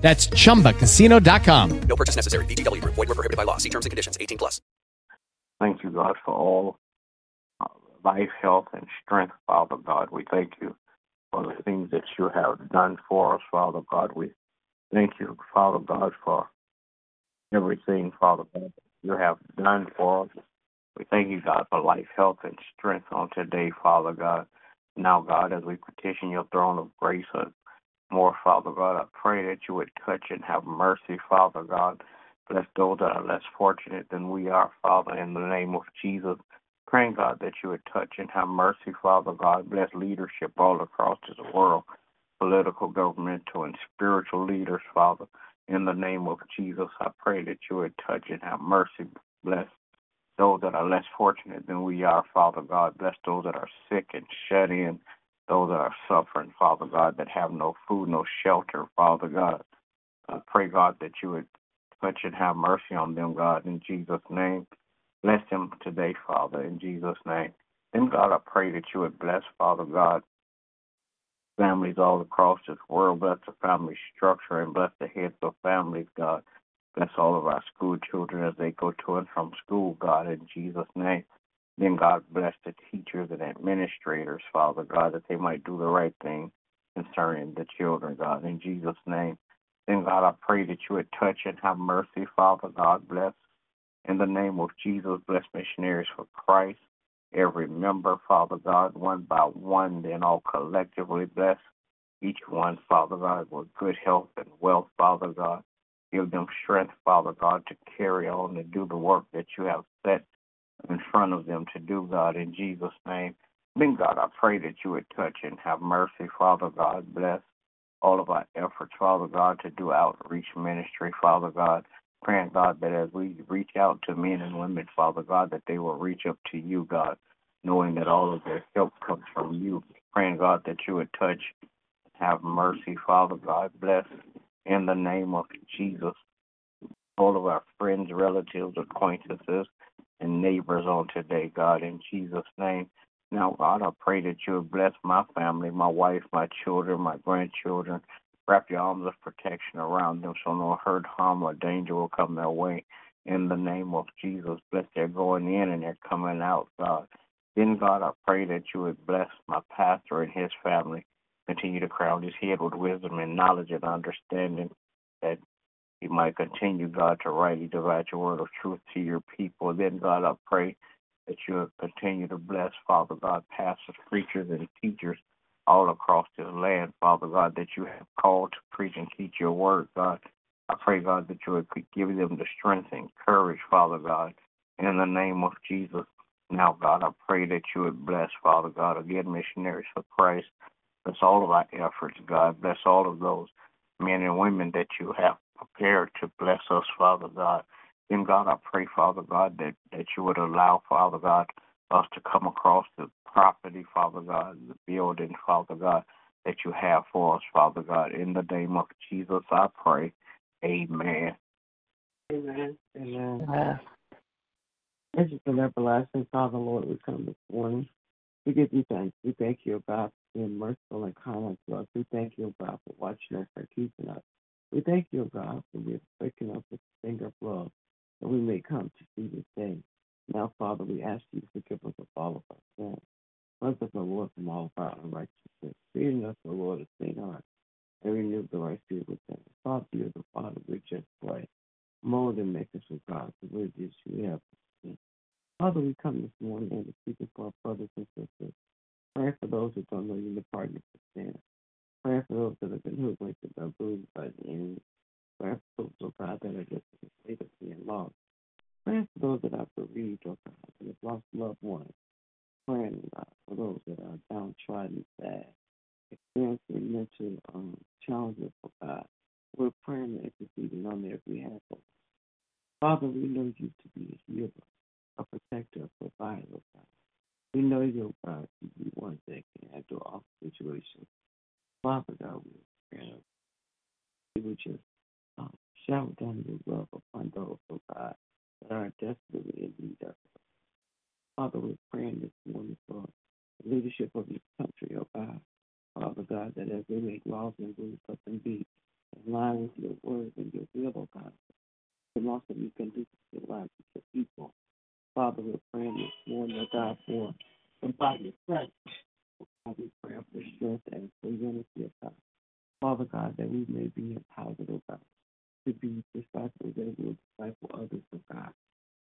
That's chumbacasino.com. No purchase necessary. VGW Group. Void were prohibited by law. See terms and conditions. 18 plus. Thank you, God, for all uh, life, health, and strength, Father God. We thank you for the things that you have done for us, Father God. We thank you, Father God, for everything, Father God, you have done for us. We thank you, God, for life, health, and strength on today, Father God. Now, God, as we petition your throne of grace, uh, more, Father God. I pray that you would touch and have mercy, Father God. Bless those that are less fortunate than we are, Father, in the name of Jesus. Praying, God, that you would touch and have mercy, Father God. Bless leadership all across this world, political, governmental, and spiritual leaders, Father. In the name of Jesus, I pray that you would touch and have mercy. Bless those that are less fortunate than we are, Father God. Bless those that are sick and shut in those that are suffering, Father God, that have no food, no shelter, Father God. I pray, God, that you would touch and have mercy on them, God, in Jesus' name. Bless them today, Father, in Jesus' name. Then, God, I pray that you would bless, Father God, families all across this world. Bless the family structure and bless the heads of families, God. Bless all of our school children as they go to and from school, God, in Jesus' name. Then God bless the teachers and administrators, Father God, that they might do the right thing concerning the children, God, in Jesus' name. Then God, I pray that you would touch and have mercy, Father God, bless. In the name of Jesus, bless missionaries for Christ. Every member, Father God, one by one, then all collectively bless each one, Father God, with good health and wealth, Father God. Give them strength, Father God, to carry on and do the work that you have set in front of them to do, God, in Jesus' name. Then, God, I pray that you would touch and have mercy, Father God. Bless all of our efforts, Father God, to do outreach ministry, Father God. Praying, God, that as we reach out to men and women, Father God, that they will reach up to you, God, knowing that all of their help comes from you. Praying, God, that you would touch, have mercy, Father God. Bless in the name of Jesus all of our friends, relatives, acquaintances, and neighbors on today, God, in Jesus' name. Now, God, I pray that you would bless my family, my wife, my children, my grandchildren. Wrap your arms of protection around them so no hurt, harm, or danger will come their way. In the name of Jesus, bless their going in and their coming out, God. Then, God, I pray that you would bless my pastor and his family. Continue to crown his head with wisdom and knowledge and understanding that he might continue, God, to rightly divide your word of truth to your people. Then, God, I pray that you continue to bless, Father God, pastors, preachers, and teachers all across this land, Father God, that you have called to preach and teach your word, God. I pray, God, that you would give them the strength and courage, Father God, in the name of Jesus. Now, God, I pray that you would bless, Father God, again, missionaries for Christ. Bless all of our efforts, God. Bless all of those men and women that you have prepared to bless us, Father God. Then, God, I pray, Father God, that, that you would allow, Father God, us to come across the property, Father God, the building, Father God, that you have for us, Father God. In the name of Jesus, I pray. Amen. Amen. Amen. This is an everlasting Father, Lord. We come this morning. We give you thanks. We thank you, God, for being merciful and kind to us. We thank you, God, for watching us and keeping us. We thank you, God, for waking up with the finger of love that we may come to see this day. Now, Father, we ask you to forgive us of all of our sins. Cleanse us, O Lord, from all of our unrighteousness. Creating us, O Lord, a clean heart, and renew the right spirit within us. Father, you are the Father, we just pray. Mold and make us, O God, the way that you have. Father, we come this morning and speaking for our brothers and sisters. Pray for those who don't know you the pardon of sin. Practical to the continuation of Buddhism and practicals of God that are just in the state of being lost. Praying for those that are bereaved or God have lost loved ones. Praying uh, for those that are downtrodden, sad, experiencing mental um, challenges for God. We're praying and interceding on their behalf. Father, we know you to be a healer, a protector, a provider, oh God. We know your God to be one that can handle all situations Father God, we pray We would just um, shower down your love upon those, oh God, that are desperately in need of it. Father, we're praying this morning for the leadership of this country, oh God. Father God, that as they make laws and rules, let them be in line with your word and your will, oh God. And also, you can do this in line with your people. Father, we're praying this morning, oh God, for the body of Christ. We pray for strength and for unity, oh God. Father God, that we may be empowered, oh God, to be disciples that will disciple others, oh God.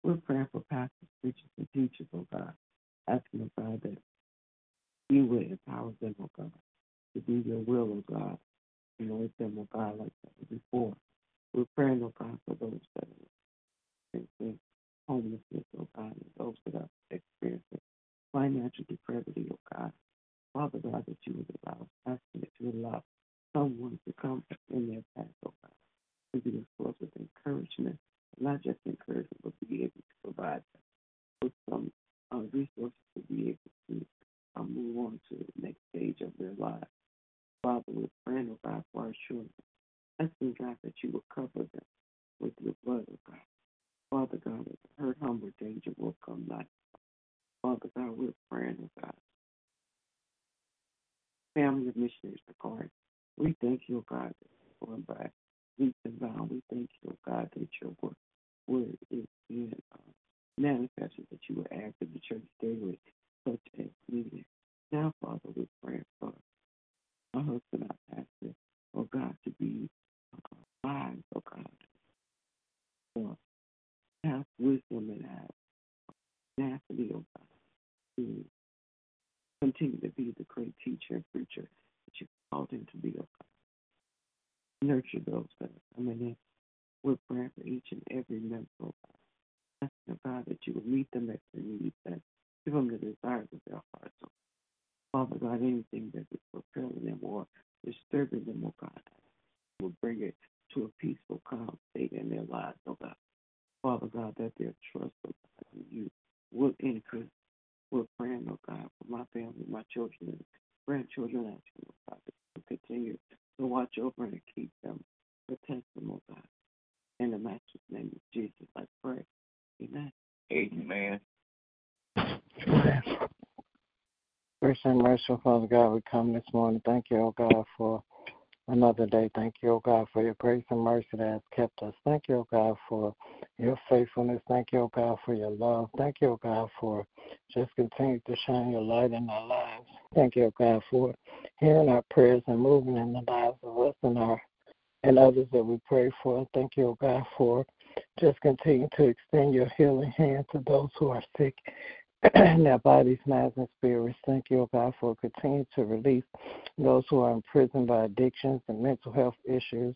We're praying for pastors, preachers, and teachers, oh God, asking, oh God, that you will empower them, oh God, to do your will, oh God, and anoint them, oh God, like that before. We're praying, oh God, for those that are in homelessness, God, and those that are experiencing financial depravity, oh God. Father God, that you would allow, asking that you would allow someone to come in their path, oh God, to be a source of encouragement, not just encouragement, but be able to provide with some uh, resources to be able to uh, move on to the next stage of their lives. Father, we're praying, oh God, for our children. Asking, God, that you will cover them with your blood, oh God. Father God, hurt, hunger, danger will come not. Father God, we're praying, oh God. Family of missionaries are going. We thank you, God, going by leaps and bounds. We thank you, God, that your word, word is being uh, manifested, that you will add to the church daily, such as needed. Now, Father, we're praying for my husband, our pastor, oh God, to be uh, wise, oh God, for have wisdom and have tenacity, oh God, to continue to be the great teacher and preacher that you called him to be, Nurture those that are coming in. We're praying for each and every member, oh God. Asking, oh God, that you will meet them at their needs and give them the desires of their hearts, oh Father God, anything that is fulfilling them or disturbing them, oh God, will bring it to a peaceful, calm state in their lives, oh God. Father God, that their trust, oh in you will increase. We're praying, oh God, for my family, my children, and grandchildren, asking, oh God, that you continue to watch over and keep them, protect them, oh God. In the master's name of Jesus, I pray. Amen. Amen. Amen. Gracious and merciful Father God, we come this morning. Thank you, oh God, for another day. Thank you, oh God, for your grace and mercy that has kept us. Thank you, oh God, for your faithfulness. Thank you, oh God, for your love. Thank you, oh God, for just continuing to shine your light in our lives. Thank you, oh God, for hearing our prayers and moving in the lives of us and our and others that we pray for. Thank you, oh God, for just continue to extend your healing hand to those who are sick their bodies, minds, and spirits. Thank you, oh God, for continuing to release those who are imprisoned by addictions and mental health issues.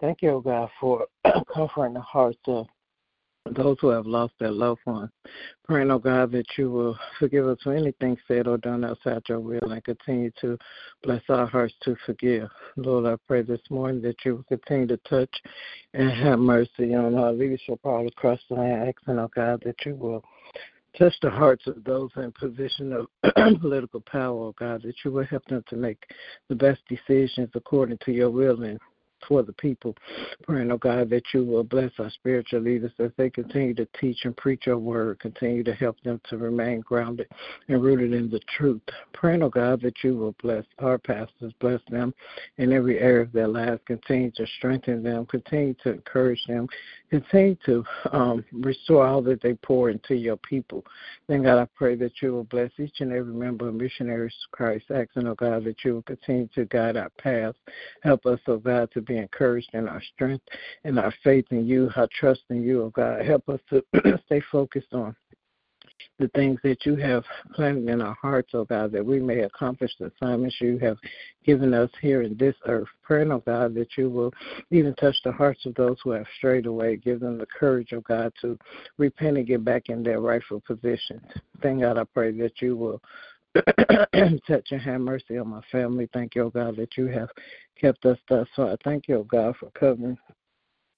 Thank you, oh God, for comforting the hearts of those who have lost their loved ones. Praying, oh God, that you will forgive us for anything said or done outside your will and continue to bless our hearts to forgive. Lord, I pray this morning that you will continue to touch and have mercy on our leadership all across the land, asking, oh God, that you will touch the hearts of those in position of political power, oh God, that you will help them to make the best decisions according to your will and for the people. Praying, oh God, that you will bless our spiritual leaders as they continue to teach and preach your word, continue to help them to remain grounded and rooted in the truth. Praying, oh God, that you will bless our pastors, bless them in every area of their lives, continue to strengthen them, continue to encourage them, continue to um, restore all that they pour into your people. Then, God, I pray that you will bless each and every member of Missionaries of Christ, asking, oh God, that you will continue to guide our paths. Help us, oh God, to be encouraged in our strength and our faith in you, our trust in you, oh God. Help us to stay focused on the things that you have planted in our hearts, oh God, that we may accomplish the assignments you have given us here in this earth. Praying, oh God, that you will even touch the hearts of those who have strayed away. Give them the courage, oh God, to repent and get back in their rightful positions. Thank God, I pray that you will touch and have mercy on my family. Thank you, God, that you have kept us thus far. Thank you, God, for covering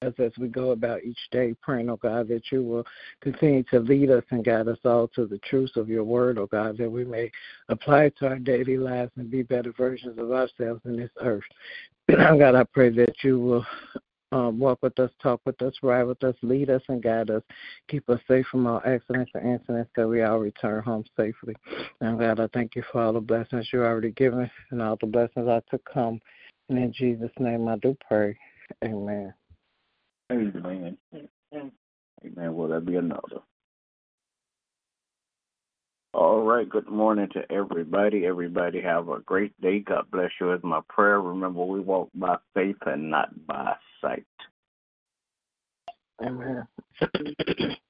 us as we go about each day, praying, oh God, that you will continue to lead us and guide us all to the truth of your word, oh God, that we may apply it to our daily lives and be better versions of ourselves in this earth. God, I pray that you will um, walk with us, talk with us, ride with us, lead us, and guide us. Keep us safe from all accidents and incidents that we all return home safely. And God, I thank you for all the blessings you already given and all the blessings are to come. And in Jesus' name I do pray. Amen. Amen. Amen. Will there be another? All right. Good morning to everybody. Everybody have a great day. God bless you is my prayer. Remember, we walk by faith and not by sight. Amen.